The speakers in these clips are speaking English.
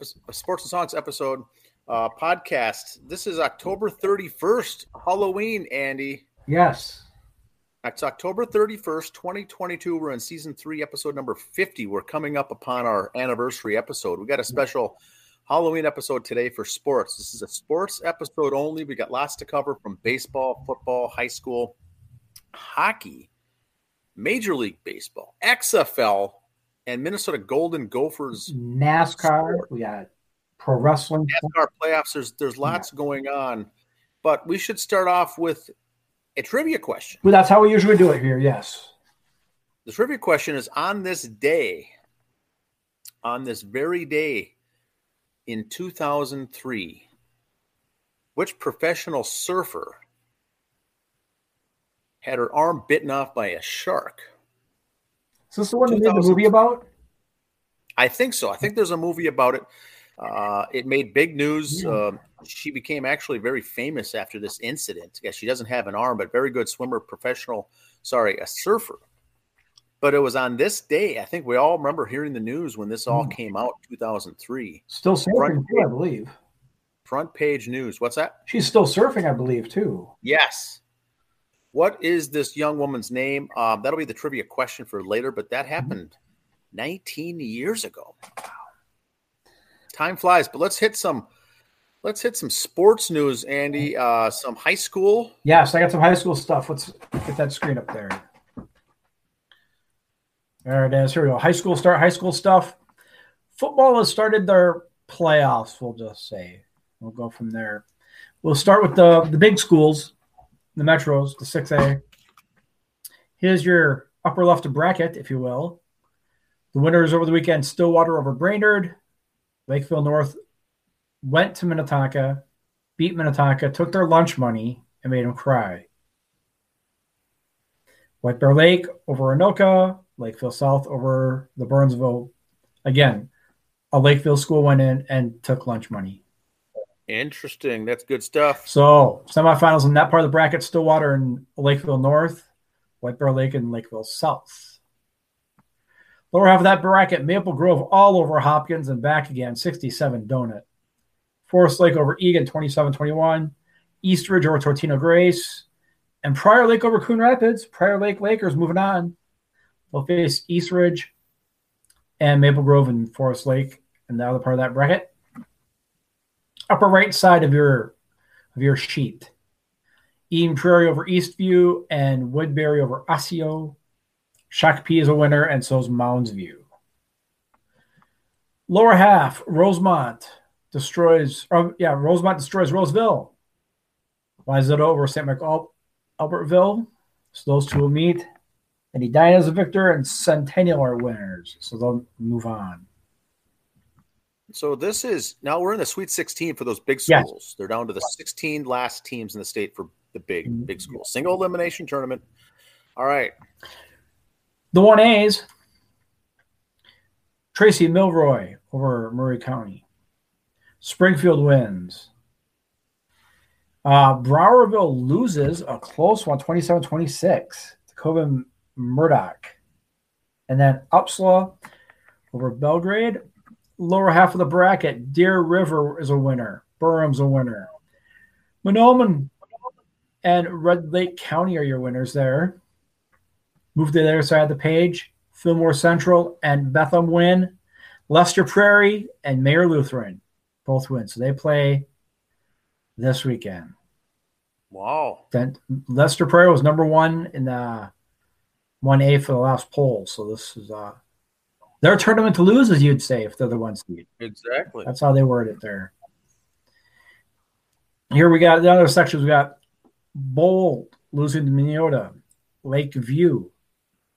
episode, Sports and Songs episode uh, podcast. This is October 31st, Halloween, Andy. Yes. It's October 31st, 2022. We're in season three, episode number 50. We're coming up upon our anniversary episode. We got a special Halloween episode today for sports. This is a sports episode only. We got lots to cover from baseball, football, high school, hockey, Major League Baseball, XFL, and Minnesota Golden Gophers. NASCAR. Sport. We got pro wrestling. NASCAR playoffs. There's there's lots yeah. going on, but we should start off with a trivia question. Well, that's how we usually do it here. Yes. The trivia question is on this day, on this very day in 2003, which professional surfer had her arm bitten off by a shark? Is this the one they made the movie about? I think so. I think there's a movie about it. Uh, it made big news. Yeah. Uh, she became actually very famous after this incident. Yeah, she doesn't have an arm, but very good swimmer, professional. Sorry, a surfer. But it was on this day. I think we all remember hearing the news when this all mm. came out, 2003. Still surfing, too, I believe. Front page news. What's that? She's still surfing, I believe, too. Yes. What is this young woman's name? Um, that'll be the trivia question for later, but that mm-hmm. happened 19 years ago. Wow. Time flies, but let's hit some let's hit some sports news, Andy. Uh, some high school. Yes, I got some high school stuff. Let's get that screen up there. There it is. Here we go. High school start. High school stuff. Football has started their playoffs. We'll just say we'll go from there. We'll start with the the big schools the Metros, the 6A. Here's your upper left bracket, if you will. The winners over the weekend Stillwater over Brainerd. Lakeville North went to Minnetonka, beat Minnetonka, took their lunch money, and made them cry. White Bear Lake over Anoka, Lakeville South over the Burnsville. Again, a Lakeville school went in and took lunch money. Interesting. That's good stuff. So semifinals in that part of the bracket: Stillwater and Lakeville North, White Bear Lake and Lakeville South. Lower half of that bracket: Maple Grove all over Hopkins and back again, 67 donut. Forest Lake over Eagan, 27-21. Eastridge over Totino Grace, and Prior Lake over Coon Rapids. Prior Lake Lakers moving on. They'll face Eastridge and Maple Grove and Forest Lake in the other part of that bracket upper right side of your of your sheet. Eden Prairie over Eastview and Woodbury over Osseo. Shakopee is a winner, and so is Mounds View. Lower half, Rosemount destroys, or, yeah, Rosemount destroys Roseville. Wayzata over St. Michael Albertville. So those two will meet. And Edina is a victor, and Centennial are winners. So they'll move on. So this is now we're in the Sweet 16 for those big schools. Yes. They're down to the 16 last teams in the state for the big mm-hmm. big school Single elimination tournament. All right. The one A's. Tracy Milroy over Murray County. Springfield wins. Uh, Browerville loses a close one, 27 26 to Coven Murdoch. And then Upsala over Belgrade lower half of the bracket, Deer River is a winner. Burham's a winner. Mahnomen and Red Lake County are your winners there. Move to the other side of the page. Fillmore Central and Bethlehem win. Lester Prairie and Mayer Lutheran both win. So they play this weekend. Wow. Then Lester Prairie was number one in the 1A for the last poll. So this is uh their tournament to lose, as you'd say, if they're the one seed. Exactly. That's how they word it there. Here we got the other sections. We got Bold losing to Minneota, Lakeview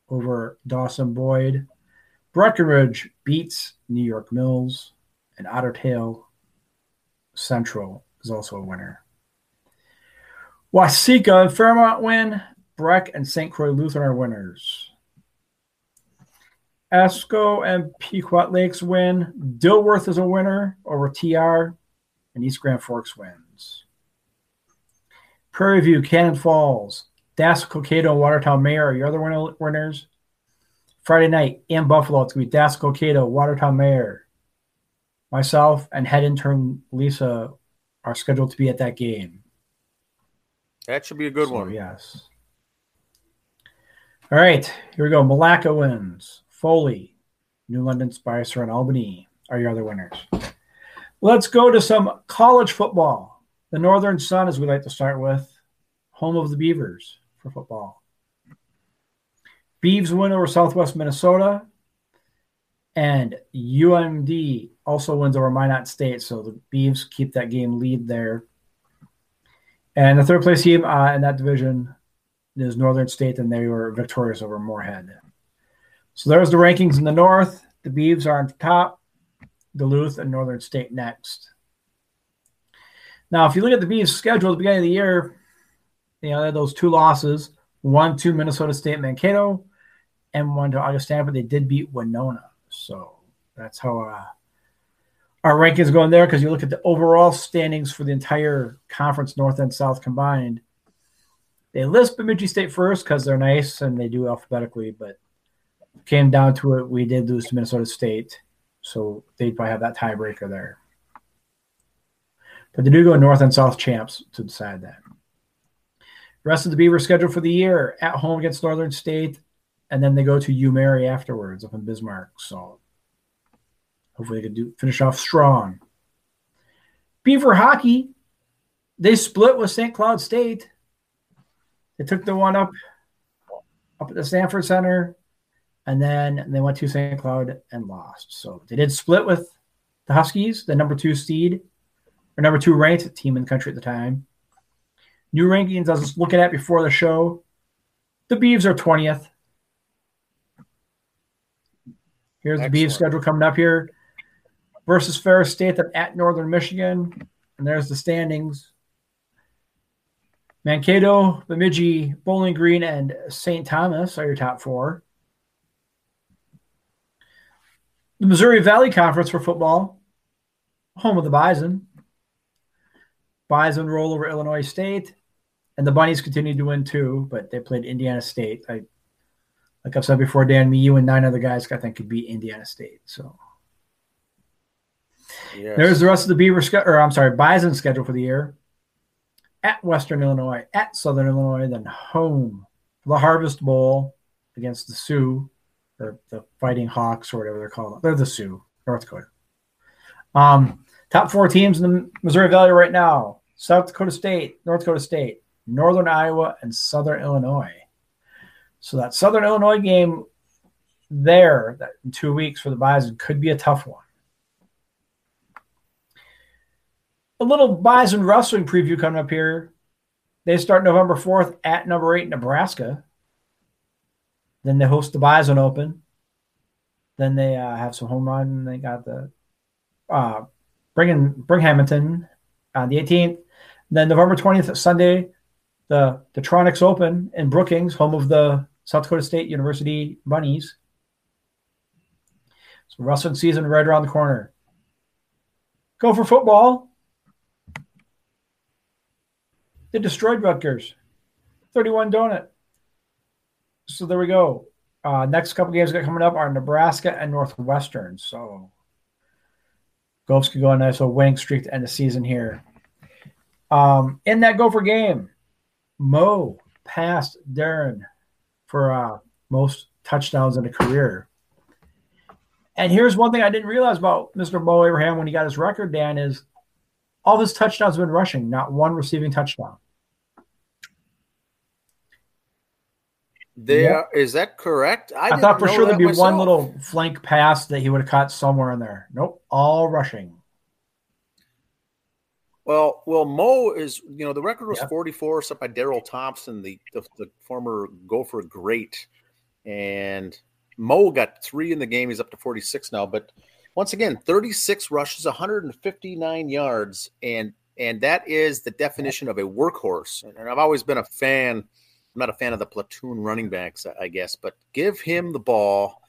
over Dawson Boyd, Breckenridge beats New York Mills, and Otter Tail Central is also a winner. Waseca and Fairmont win. Breck and St. Croix Lutheran are winners. Esko and Pequot Lakes win. Dilworth is a winner over TR, and East Grand Forks wins. Prairie View, Cannon Falls, Dassel, Cokato, and Watertown Mayer are your other win- winners. Friday night in Buffalo, it's going to be Dassel, Cokato, Watertown Mayer. myself, and head intern Lisa are scheduled to be at that game. That should be a good So, one. Yes. All right, here we go. Malacca wins. Foley, New London, Spicer, and Albany are your other winners. Let's go to some college football. The Northern Sun, as we like to start with, home of the Beavers for football. Beavs win over Southwest Minnesota, and UMD also wins over Minot State. So the Beavs keep that game lead there. And the third place team uh, in that division is Northern State, and they were victorious over Moorhead. So there's the rankings in the North. The Beavs are on top, Duluth and Northern State next. Now, if you look at the Beavs' schedule at the beginning of the year, you know, they had those two losses one to Minnesota State Mankato and one to Augustana, but they did beat Winona. So that's how uh, our rankings going there because you look at the overall standings for the entire conference, North and South combined. They list Bemidji State first because they're nice and they do alphabetically, but came down to it, we did lose to Minnesota State, so they'd probably have that tiebreaker there. But they do go North and South champs to decide that. Rest of the Beaver schedule for the year at home against Northern State, and then they go to U Mary afterwards up in Bismarck. So hopefully they can do finish off strong. Beaver hockey, they split with St. Cloud State. They took the one up up at the Sanford Center, and then they went to St. Cloud and lost. So they did split with the Huskies, the number two seed, or number two ranked team in the country at the time. New rankings I was looking at before the show. The Beavs are 20th. Here's the Beavs schedule coming up here versus Ferris State at Northern Michigan. And there's the standings. Mankato, Bemidji, Bowling Green, and St. Thomas are your top four. The Missouri Valley Conference for football, home of the Bison. Bison roll over Illinois State, and the Bunnies continued to win too, but they played Indiana State. I, like I've said before, Dan, me, you, and nine other guys I think could beat Indiana State. So Yes. there's the rest of the Beaver, or I'm sorry, Bison schedule for the year. At Western Illinois, at Southern Illinois, then home for the Harvest Bowl against the Sioux, or the Fighting Hawks, or whatever they're called. They're the Sioux, North Dakota. Um, top four teams in the Missouri Valley right now: South Dakota State, North Dakota State, Northern Iowa, and Southern Illinois. So that Southern Illinois game there that in two weeks for the Bison could be a tough one. A little Bison wrestling preview coming up here. They start November 4th at number eight, Nebraska. Then they host the Bison Open. Then they uh, have some home run. They got the uh, Binghamton on the 18th. Then November 20th, Sunday, the Daktronics Open in Brookings, home of the South Dakota State University Bunnies. So wrestling season right around the corner. Gopher football. They destroyed Rutgers. 31 donut. So there we go. Uh, next couple games got coming up are Nebraska and Northwestern. So Gophers could go on a nice little winning streak to end the season here. Um, in that Gopher game, Mo passed Darrell for uh, most touchdowns in a career. And here's one thing I didn't realize about Mr. Mo Ibrahim when he got his record, Dan, is all his touchdowns have been rushing, not one receiving touchdown. There is that correct? I, didn't thought for sure there'd be one little flank pass that he would have caught somewhere in there. Nope, all rushing. Well, well, Mo is you know the record was Yep. 44, set by Darrell Thompson, the, the the former Gopher great, and Mo got three in the game. He's up to 46 now, but once again, 36 rushes, 159 yards, and and that is the definition of a workhorse. And I've always been a fan. I'm not a fan of the platoon running backs, I- guess, but give him the ball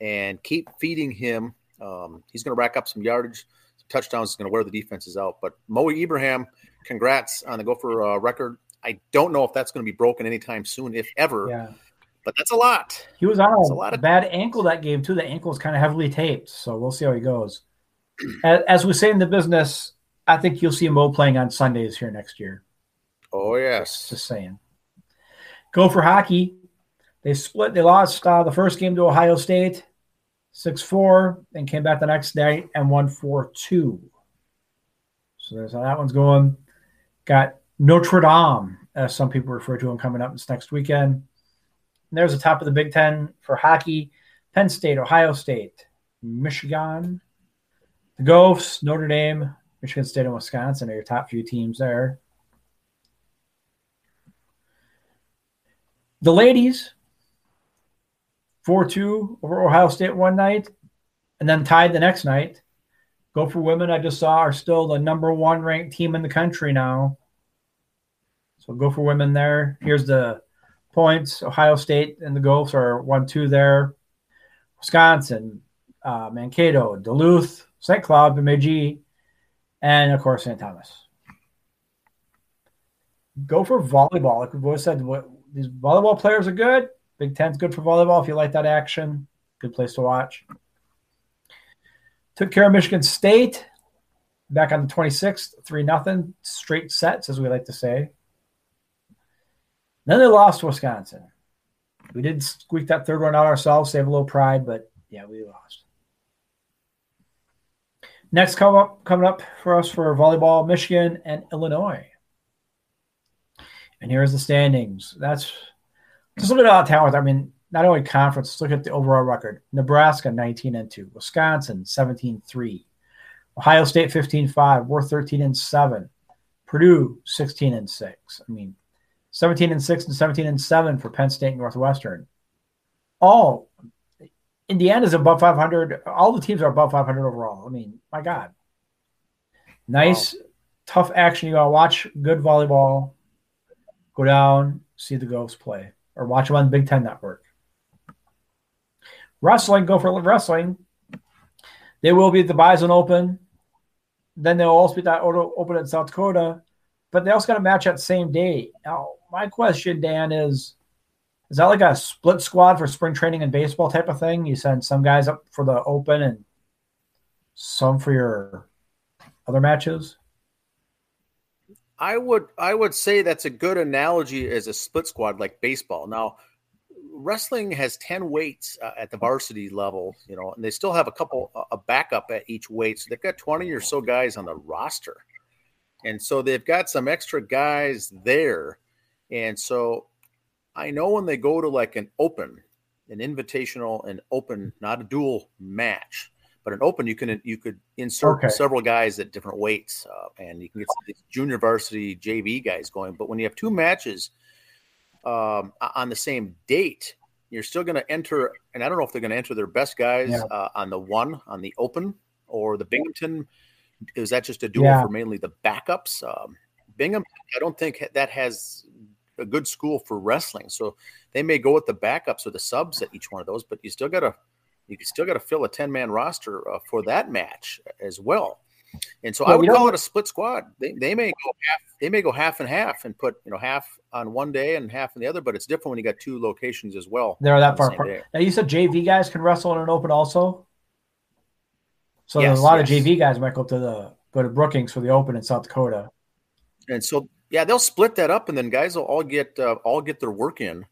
and keep feeding him. Um, he's going to rack up some yardage some touchdowns is going to wear the defenses out. But Mo Ibrahim, congrats on the Gopher uh, record. I don't know if that's going to be broken anytime soon, if ever. Yeah, But that's a lot. he was on a, lot of- bad ankle that game too. The ankle was kind of heavily taped, so we'll see how he goes. as, as we say in the business, I think you'll see Mo playing on Sundays here next year. Oh yes, just saying. Gopher hockey. They split. They lost uh, the first game to Ohio State, six four, and came back the next night and won four two. So there's how that one's going. Got Notre Dame, as some people refer to them, coming up this next weekend. And there's the top of the Big Ten for hockey. Penn State, Ohio State, Michigan, the Gophers, Notre Dame, Michigan State, and Wisconsin are your top few teams there. The ladies, 4 2 over Ohio State one night, and then tied the next night. Gopher women, I just saw, are still the number one ranked team in the country now. So Gopher women there. Here's the points. Ohio State and the Gophers are 1 2 there. Wisconsin, uh, Mankato, Duluth, St. Cloud, Bemidji, and of course, St. Thomas. Gopher volleyball. Like we've always said, what, these volleyball players are good. Big Ten's good for volleyball if you like that action. Good place to watch. Took care of Michigan State back on the 26th, 3 nothing, straight sets, as we like to say. Then they lost to Wisconsin. We did squeak that third one out ourselves, save a little pride, but yeah, we lost. Next come up coming up for us for volleyball, Michigan and Illinois. And here's the standings. That's just look at all talent. I mean, not only conference, look at the overall record. Nebraska 19 and 2, Wisconsin 17 3, Ohio State 15 5, we're 13 and 7, Purdue 16 and 6. I mean, 17 and 6 and 17 and 7 for Penn State and Northwestern. All Indiana's above 500. All the teams are above 500 overall. I mean, my God. Nice, wow. tough action. You got to watch good volleyball. Go down, see the Ghosts play, or watch them on the Big Ten Network. Wrestling, Gopher wrestling. They will be at the Bison Open. Then they'll also be at Open in South Dakota. But they also got a match that same day. Now, my question, Dan, is is that like a split squad for spring training and baseball type of thing? You send some guys up for the open and some for your other matches? I would I would say that's a good analogy as a split squad like baseball. Now, wrestling has 10 weights uh, at the varsity level, you know, and they still have a couple a backup at each weight. So they've got 20 or so guys on the roster. And so they've got some extra guys there and so I know when they go to like an open, an invitational, an open, not a dual match, but an open, you can you could insert okay. several guys at different weights, uh, and you can get these junior varsity JV guys going. But when you have two matches um, on the same date, you're still going to enter, and I don't know if they're going to enter their best guys yeah. uh, on the one on the open or the Binghamton. Is that just a duel yeah. for mainly the backups? Um, Bingham, I don't think that has a good school for wrestling. So they may go with the backups or the subs at each one of those, but you still got to you still got to fill a ten man roster uh, for that match as well. And so well, I would call it a split squad. They, they may go half they may go half and half and put you know half on one day and half on the other, but it's different when you got two locations as well. They're that far apart. Now you said JV guys can wrestle in an open also. So yes, a lot yes. of JV guys might go to the go to Brookings for the open in South Dakota. And so yeah, they'll split that up, and then guys will all get uh, all get their work in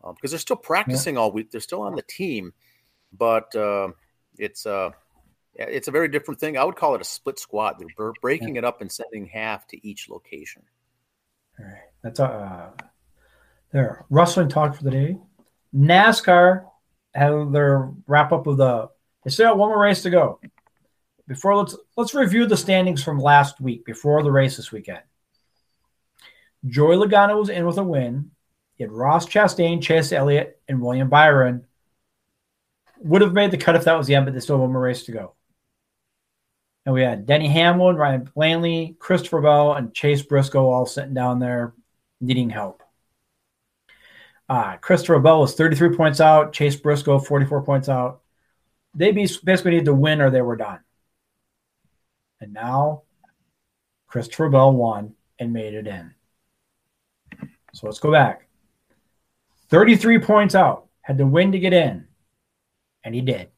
because um, they're still practicing yeah. all week. They're still on the team, but uh, it's uh, it's a very different thing. I would call it a split squad. They're breaking it up and sending half to each location. All right, that's uh, there. Wrestling talk for the day. NASCAR had their wrap up of the. They still have one more race to go. Before let's let's review the standings from last week before the race this weekend. Joey Logano was in with a win. He had Ross Chastain, Chase Elliott, and William Byron. Would have made the cut if that was the end, but there's still one more race to go. And we had Denny Hamlin, Ryan Blaney, Christopher Bell, and Chase Briscoe all sitting down there needing help. Uh, Christopher Bell was 33 points out, Chase Briscoe 44 points out. They basically needed to win or they were done. And now Christopher Bell won and made it in. So let's go back. 33 points out, had to win to get in, and he did.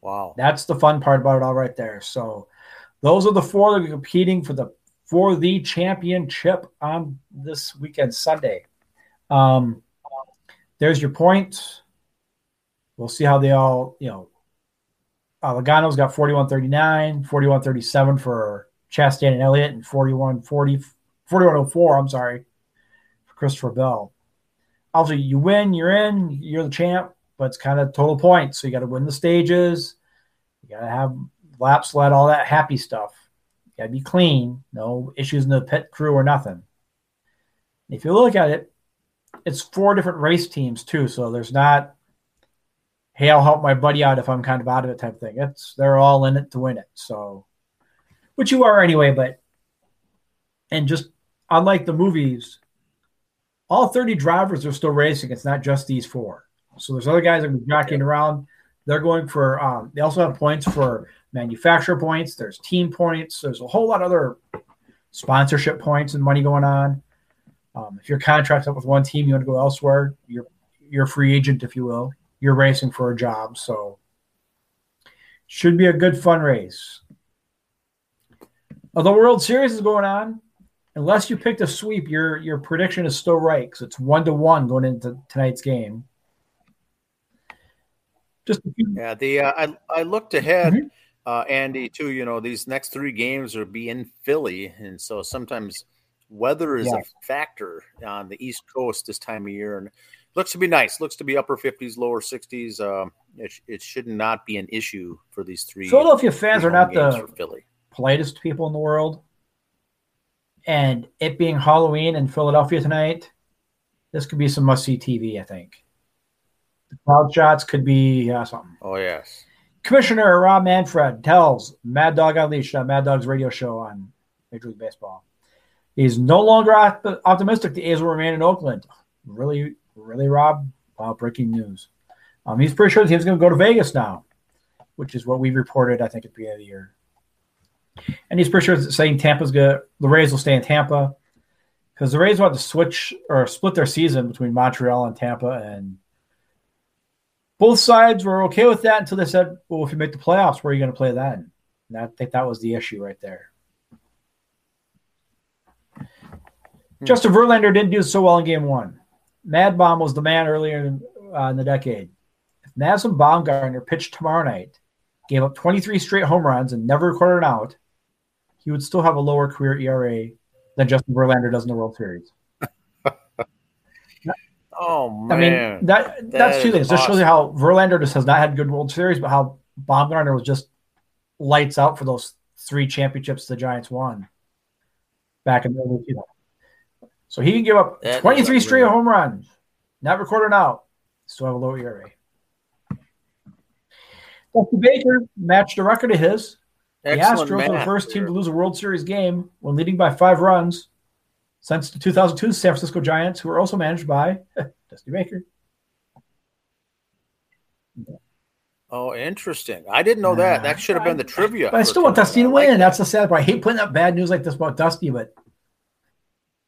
Wow. That's the fun part about it all right there. So those are the four that are competing for the for the championship on this weekend Sunday. Um, there's your points. We'll see how they all, you know. Uh, Logano's got 41 39, 41 37 for Chastain and Elliott, and 41 40, 41 04, I'm sorry, for Christopher Bell. Obviously, you win, you're in, you're the champ, but it's kind of total points. So you got to win the stages, you got to have laps led, all that happy stuff. You got to be clean, no issues in the pit crew or nothing. If you look at it, it's four different race teams too. So there's not, hey, I'll help my buddy out if I'm kind of out of it type thing. It's they're all in it to win it. So, which you are anyway. But and just unlike the movies, all 30 drivers are still racing. It's not just these four. So there's other guys that are jockeying around. They're going for. Um, they also have points for manufacturer points. There's team points. There's a whole lot of other sponsorship points and money going on. Um, if your contract's up with one team, you want to go elsewhere. You're you're a free agent, if you will. You're racing for a job, so should be a good fun race. Although World Series is going on, unless you picked a sweep, your your prediction is still right because it's one to one going into tonight's game. Just yeah, the uh, I I looked ahead, mm-hmm. uh, Andy, too. You know, these next three games will be in Philly, and so sometimes weather is yeah. a factor on the East Coast this time of year, and looks to be nice. Looks to be upper fifties, lower sixties. Um, it, it should not be an issue for these three. Philadelphia fans are not the Philly. politest people in the world, and it being Halloween in Philadelphia tonight, this could be some must see TV. I think. The crowd shots could be uh, something. Oh yes. Commissioner Rob Manfred tells Mad Dog Unleashed on Mad Dog's radio show on Major League Baseball. He's no longer optimistic the A's will remain in Oakland. Really, really, Rob? Wow, breaking news. Um, he's pretty sure the team's going to go to Vegas now, which is what we reported, I think, at the beginning of the year. And he's pretty sure saying Tampa's good. The Rays will stay in Tampa because the Rays want to switch or split their season between Montreal and Tampa, and both sides were okay with that until they said, "Well, if you make the playoffs, where are you going to play then?" And I think that was the issue right there. Hmm. Justin Verlander didn't do so well in Game One. MadBum was the man earlier in, uh, in the decade. If Madison Bumgarner pitched tomorrow night, gave up 23 straight home runs, and never recorded an out, he would still have a lower career ERA than Justin Verlander does in the World Series. Oh man! I mean that, that's two things. Awesome. This shows you how Verlander just has not had good World Series, but how Bumgarner was just lights out for those three championships the Giants won back in the early 2000s. So he can give up that 23 straight home runs, not recorded out, still have a low ERA. Dusty Baker matched a record of his. Excellent the Astros were the first team to lose a World Series game when leading by five runs since 2002, the 2002 San Francisco Giants, who are also managed by Dusty Baker. Oh, interesting. I didn't know that. That should have been the trivia. But I still want Dusty to win. Like That's the sad part. I hate putting up bad news like this about Dusty, but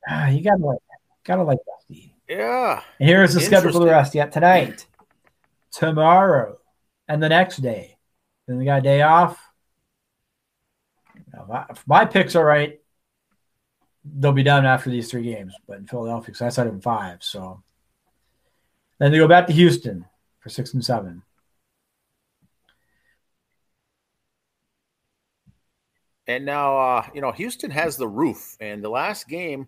ah, you gotta like gotta like Dusty. Yeah. And here's the schedule for the rest. Yet tonight, tomorrow, and the next day. Then we got a day off. Now, if my picks are right, they'll be done after these three games. But in Philadelphia, because I said in five. So then they go back to Houston for six and seven. And now, uh, you know, Houston has the roof, and the last game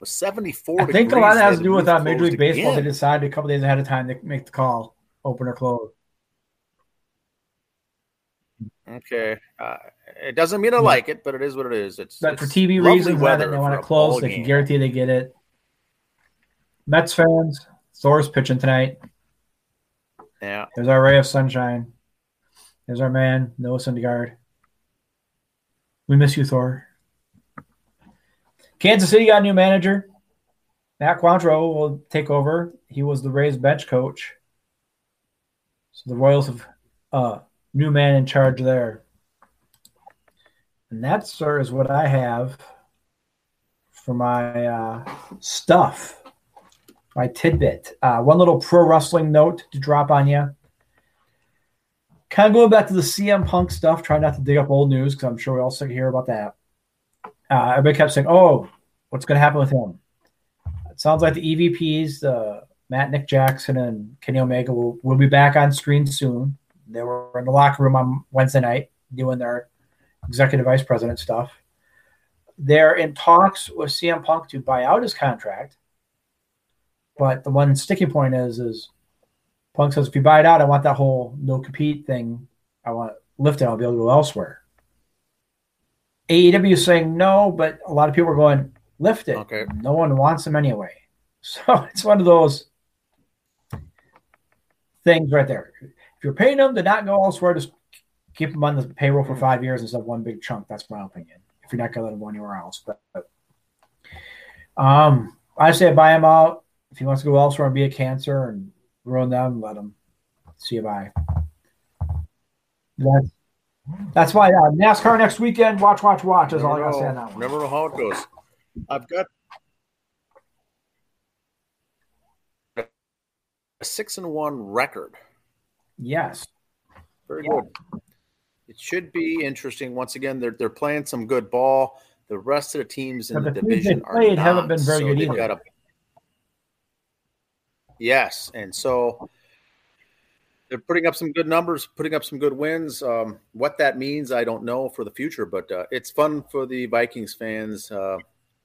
was 74. I think a lot of that has to do with that Major League Baseball. Again. They decided a couple days ahead of time to make the call, open or close. Okay. Uh, it doesn't mean I like it, but it is what it is. It's but it's for TV reasons, weather they want to close. They game. can guarantee they get it. Mets fans, Thor's pitching tonight. Yeah. There's our ray of sunshine. There's our man, Noah Syndergaard. We miss you, Thor. Kansas City got a new manager. Matt Quatraro will take over. He was the Rays bench coach. So the Royals have uh, new man in charge there. And that, sir, is what I have for my uh, stuff, my tidbit. Uh, one little pro wrestling note to drop on you. kind of going back to the CM Punk stuff, trying not to dig up old news because I'm sure we all sick to hear about that. Uh, everybody kept saying, "Oh, what's going to happen with him?" It sounds like the EVPs, uh, Matt, Nick Jackson, and Kenny Omega will, will be back on screen soon. They were in the locker room on Wednesday night doing their executive vice president stuff. They're in talks with CM Punk to buy out his contract. But the one sticking point is, is Punk says, if you buy it out, I want that whole no compete thing. I want it lifted. I'll be able to go elsewhere. AEW is saying no, but a lot of people are going, lift it. Okay. No one wants him anyway. So it's one of those things right there. You're paying them to not go elsewhere, just keep them on the payroll for five years instead of one big chunk. That's my opinion. If you're not going to let them go anywhere else, but, but um, I say buy him out. If he wants to go elsewhere and be a cancer and ruin them, let him. See you bye. That's that's why uh, NASCAR next weekend. Watch, watch, watch. Is all I got to say on that one. Know how it goes. I've got a six and one record. Yes. Very Yeah. good. It should be interesting. Once again, they're they're playing some good ball. The rest of the teams in the the division are played haven't been very so good either. got a- yes, and so they're putting up some good numbers, putting up some good wins. Um, what that means, I don't know for the future, but uh, it's fun for the Vikings fans uh,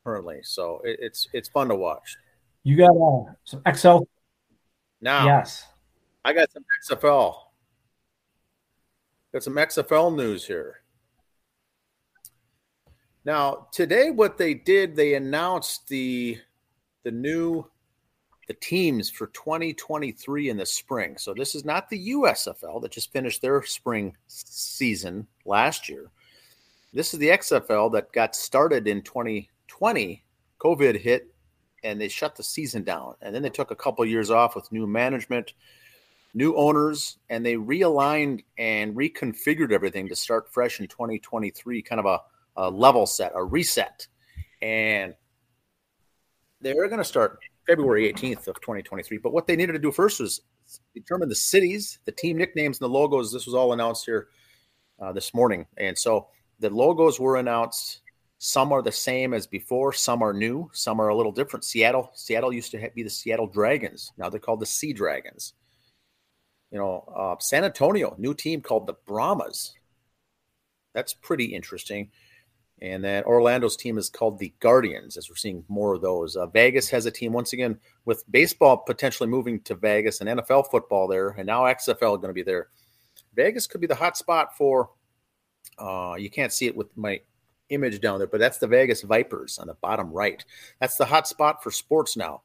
currently. So it, it's it's fun to watch. You got uh, some XFL. Now, Yes. I got some XFL. Got some XFL news here. Now, today what they did, they announced the the new the teams for 2023 in the spring. So this is not the USFL that just finished their spring season last year. This is the XFL that got started in 2020. COVID hit and they shut the season down. And then they took a couple years off with new management, new owners, and they realigned and reconfigured everything to start fresh in 2023, kind of a, a level set, a reset. And they're going to start February 18th of 2023. But what they needed to do first was determine the cities, the team nicknames, and the logos. This was all announced here uh, this morning. And so the logos were announced. Some are the same as before. Some are new. Some are a little different. Seattle, Seattle used to be the Seattle Dragons. Now they're called the Sea Dragons. You know, uh, San Antonio, new team called the Brahmas. That's pretty interesting. And then Orlando's team is called the Guardians, as we're seeing more of those. Uh, Vegas has a team once again with baseball potentially moving to Vegas and NFL football there, and now XFL going to be there. Vegas could be the hot spot for. Uh, you can't see it with my image down there, but that's the Vegas Vipers on the bottom right. That's the hot spot for sports now.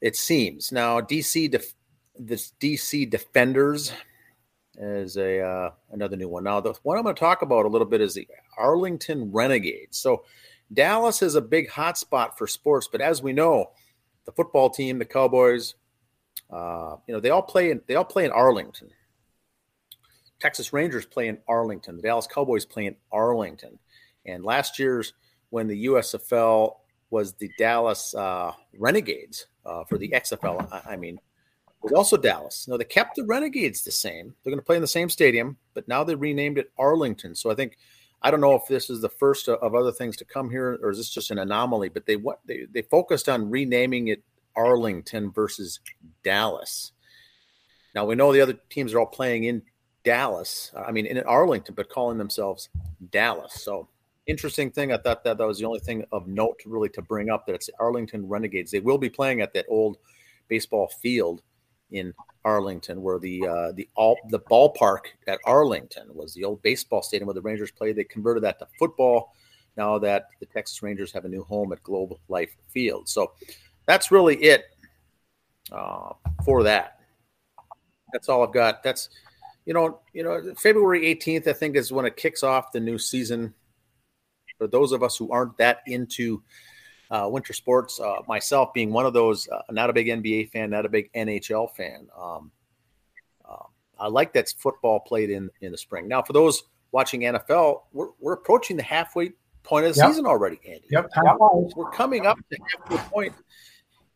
It seems now DC def- this DC Defenders is a uh, another new one. Now the one I'm going to talk about a little bit is the Arlington Renegades. So Dallas is a big hotspot for sports, but as we know, the football team, the Cowboys, uh, you know, they all play in they all play in Arlington. Texas Rangers play in Arlington. The Dallas Cowboys play in Arlington. And last year's when the USFL was the Dallas uh, Renegades uh, for the XFL, I, I mean, was also Dallas. No, they kept the Renegades the same. They're going to play in the same stadium, but now they renamed it Arlington. So I think I don't know if this is the first uh, of other things to come here, or is this just an anomaly? But they what they they focused on renaming it Arlington versus Dallas. Now we know the other teams are all playing in Dallas. I mean in Arlington, but calling themselves Dallas. So interesting thing. I thought that that was the only thing of note really to bring up that it's Arlington Renegades. They will be playing at that old baseball field in Arlington, where the uh, the all the ballpark at Arlington was the old baseball stadium where the Rangers played. They converted that to football. Now that the Texas Rangers have a new home at Globe Life Field, so that's really it uh, for that. That's all I've got. That's you know you know February eighteenth I think is when it kicks off the new season. For those of us who aren't that into uh, winter sports. Uh, myself being one of those, uh, not a big NBA fan, not a big NHL fan. Um, uh, I like that football played in in the spring. Now, for those watching NFL, we're, we're approaching the halfway point of the Yep. season already, Andy. Yep. We're coming up to halfway point,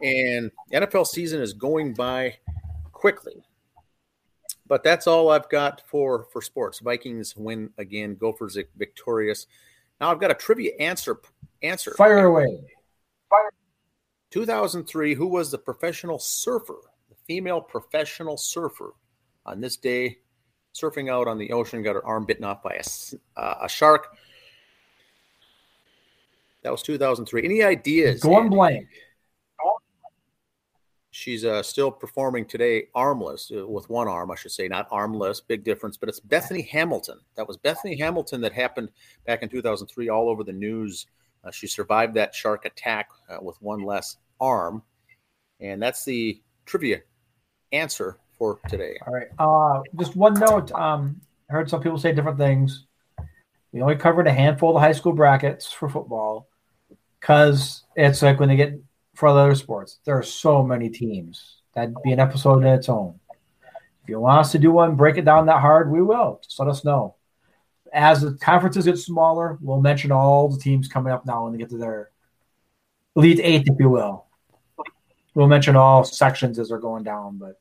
and NFL season is going by quickly. But that's all I've got for for sports. Vikings win again. Gophers victorious. Now I've got a trivia answer. Answer. Fire away. Fire. 2003. Who was the professional surfer? The female professional surfer on this day, surfing out on the ocean, got her arm bitten off by a, uh, a shark. That was 2003. Any ideas? Going blank. She's uh, still performing today, armless, uh, with one arm, I should say, not armless. Big difference. But it's Bethany Hamilton. That was Bethany Hamilton that happened back in 2003, all over the news. Uh, she survived that shark attack uh, with one less arm. And that's the trivia answer for today. All right. Uh, just one note. Um, I heard some people say different things. We only covered a handful of the high school brackets for football because it's like when they get for other sports. There are so many teams. That'd be an episode in its own. If you want us to do one, break it down that hard, we will. Just let us know. As the conferences get smaller, we'll mention all the teams coming up now when they get to their elite eight, if you will. We'll mention all sections as they're going down, but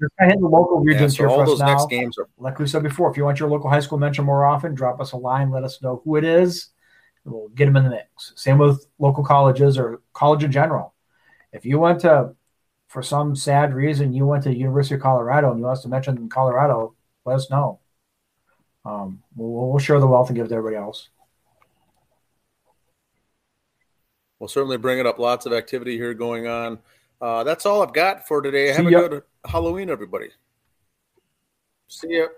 just kind of the local regions yeah, so here for us now. games are- like we said before, if you want your local high school mentioned more often, drop us a line, let us know who it is, and we'll get them in the mix. Same with local colleges or college in general. If you went to, for some sad reason, you went to University of Colorado and you want us to mention Colorado, let us know. Um, we'll, we'll share the wealth and give it to everybody else. We'll certainly bring it up. Lots of activity here going on. Uh, that's all I've got for today. Have a good Halloween, everybody. See you.